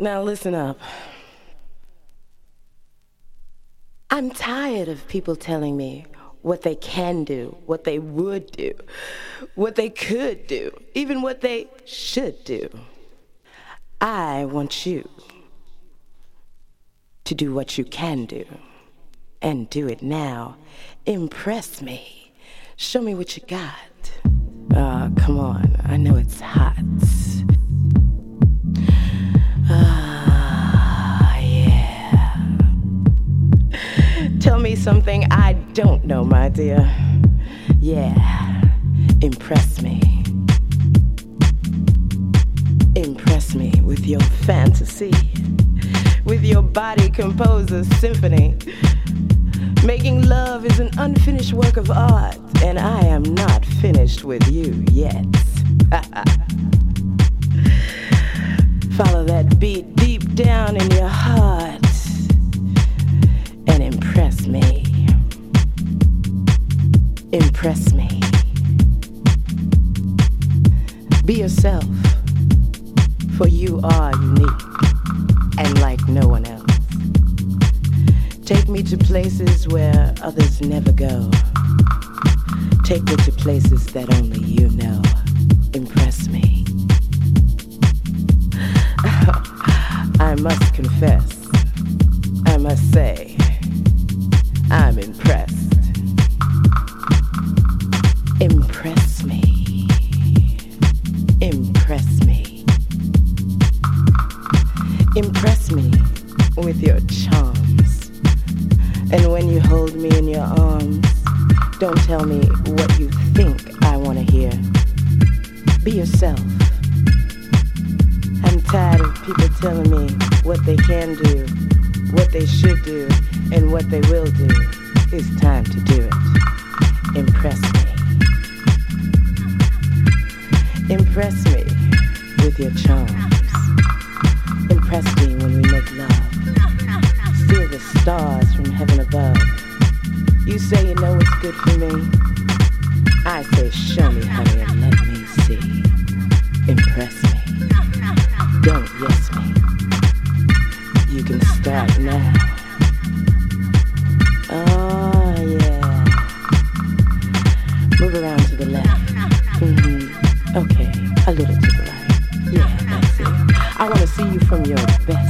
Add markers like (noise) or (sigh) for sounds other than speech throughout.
Now listen up. I'm tired of people telling me what they can do, what they would do, what they could do, even what they should do. I want you to do what you can do and do it now. Impress me. Show me what you got. Ah, come on. I know it's hot. Me something I don't know, my dear. Yeah. Impress me. Impress me with your fantasy, with your body compose a symphony. Making love is an unfinished work of art, and I am not finished with you yet. (laughs) Follow that beat deep down in your heart and impress me. Impress me. Be yourself, for you are unique and like no one else. Take me to places where others never go. Take me to places that only you know. Impress me. (laughs) I must confess, I must say, Impress me with your charms. Impress me when we make love. Steal the stars from heaven above. You say you know what's good for me. I say, show me, honey, and let me see. Impress me. Don't yes me. You can start now. From your best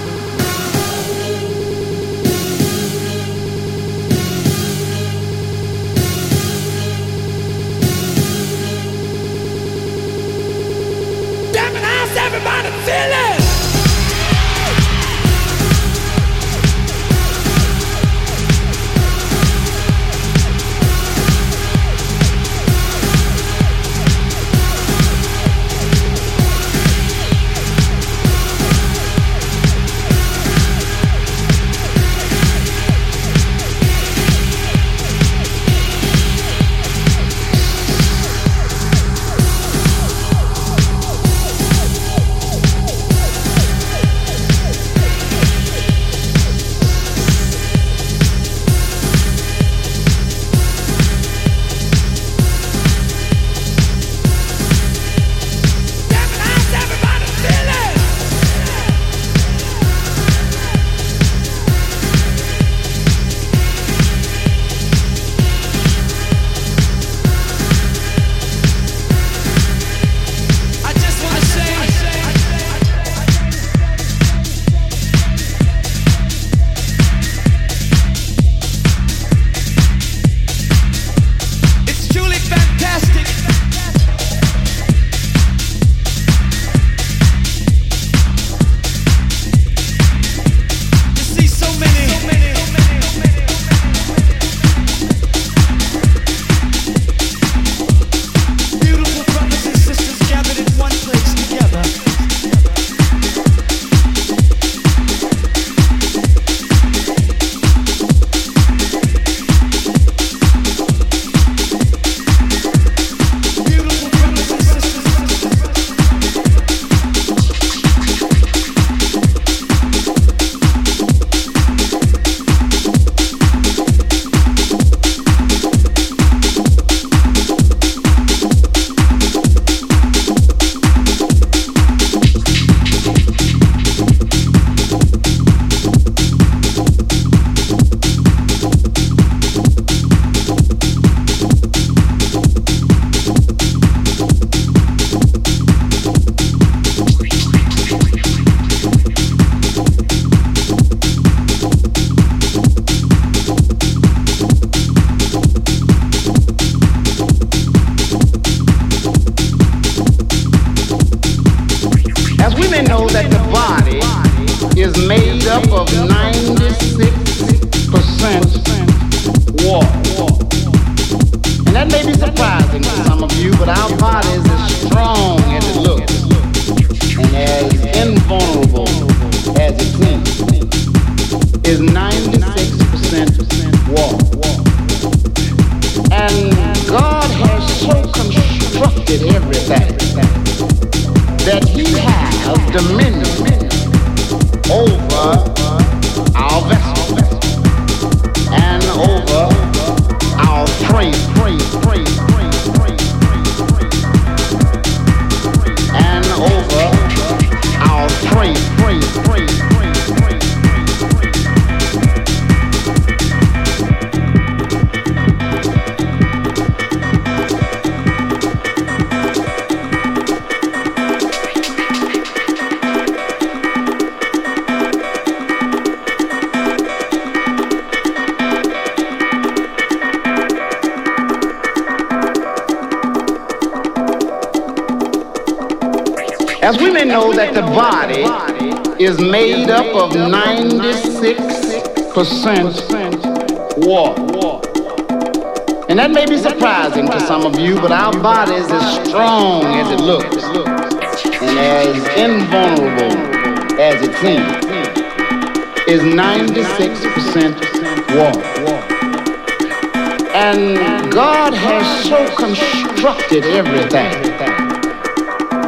And God has so constructed everything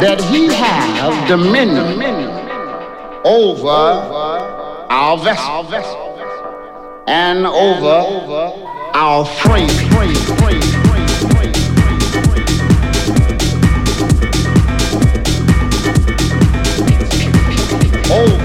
that he has dominion over our vessel and over our frame. Over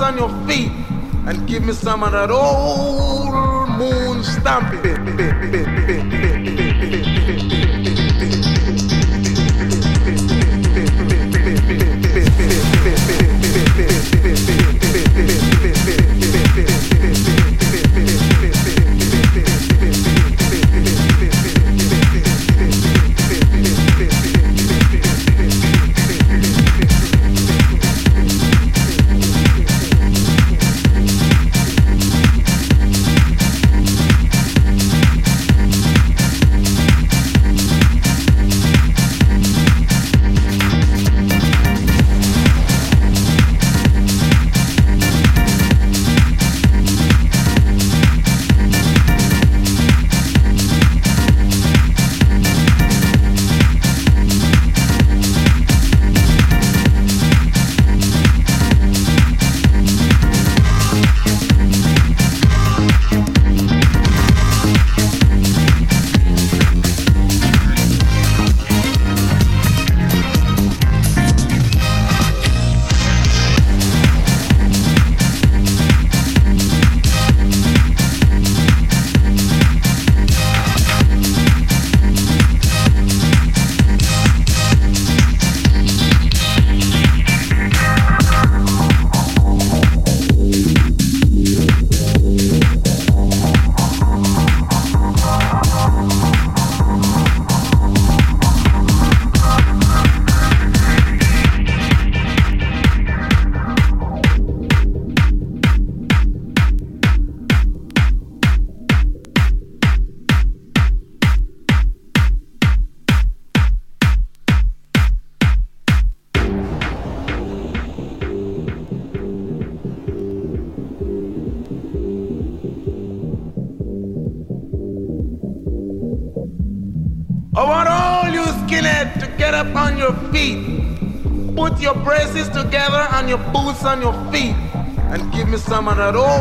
on your feet. And give me some of that old moon stomping. Give at some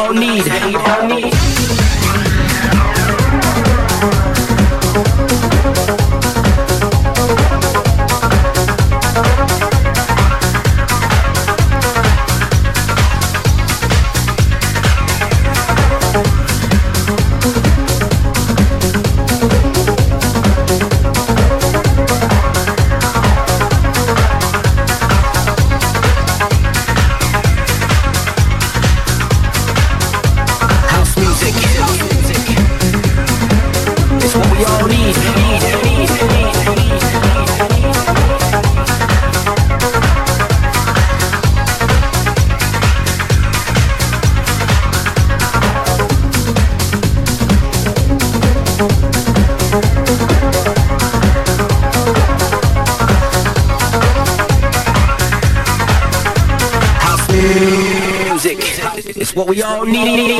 all need. We all need. House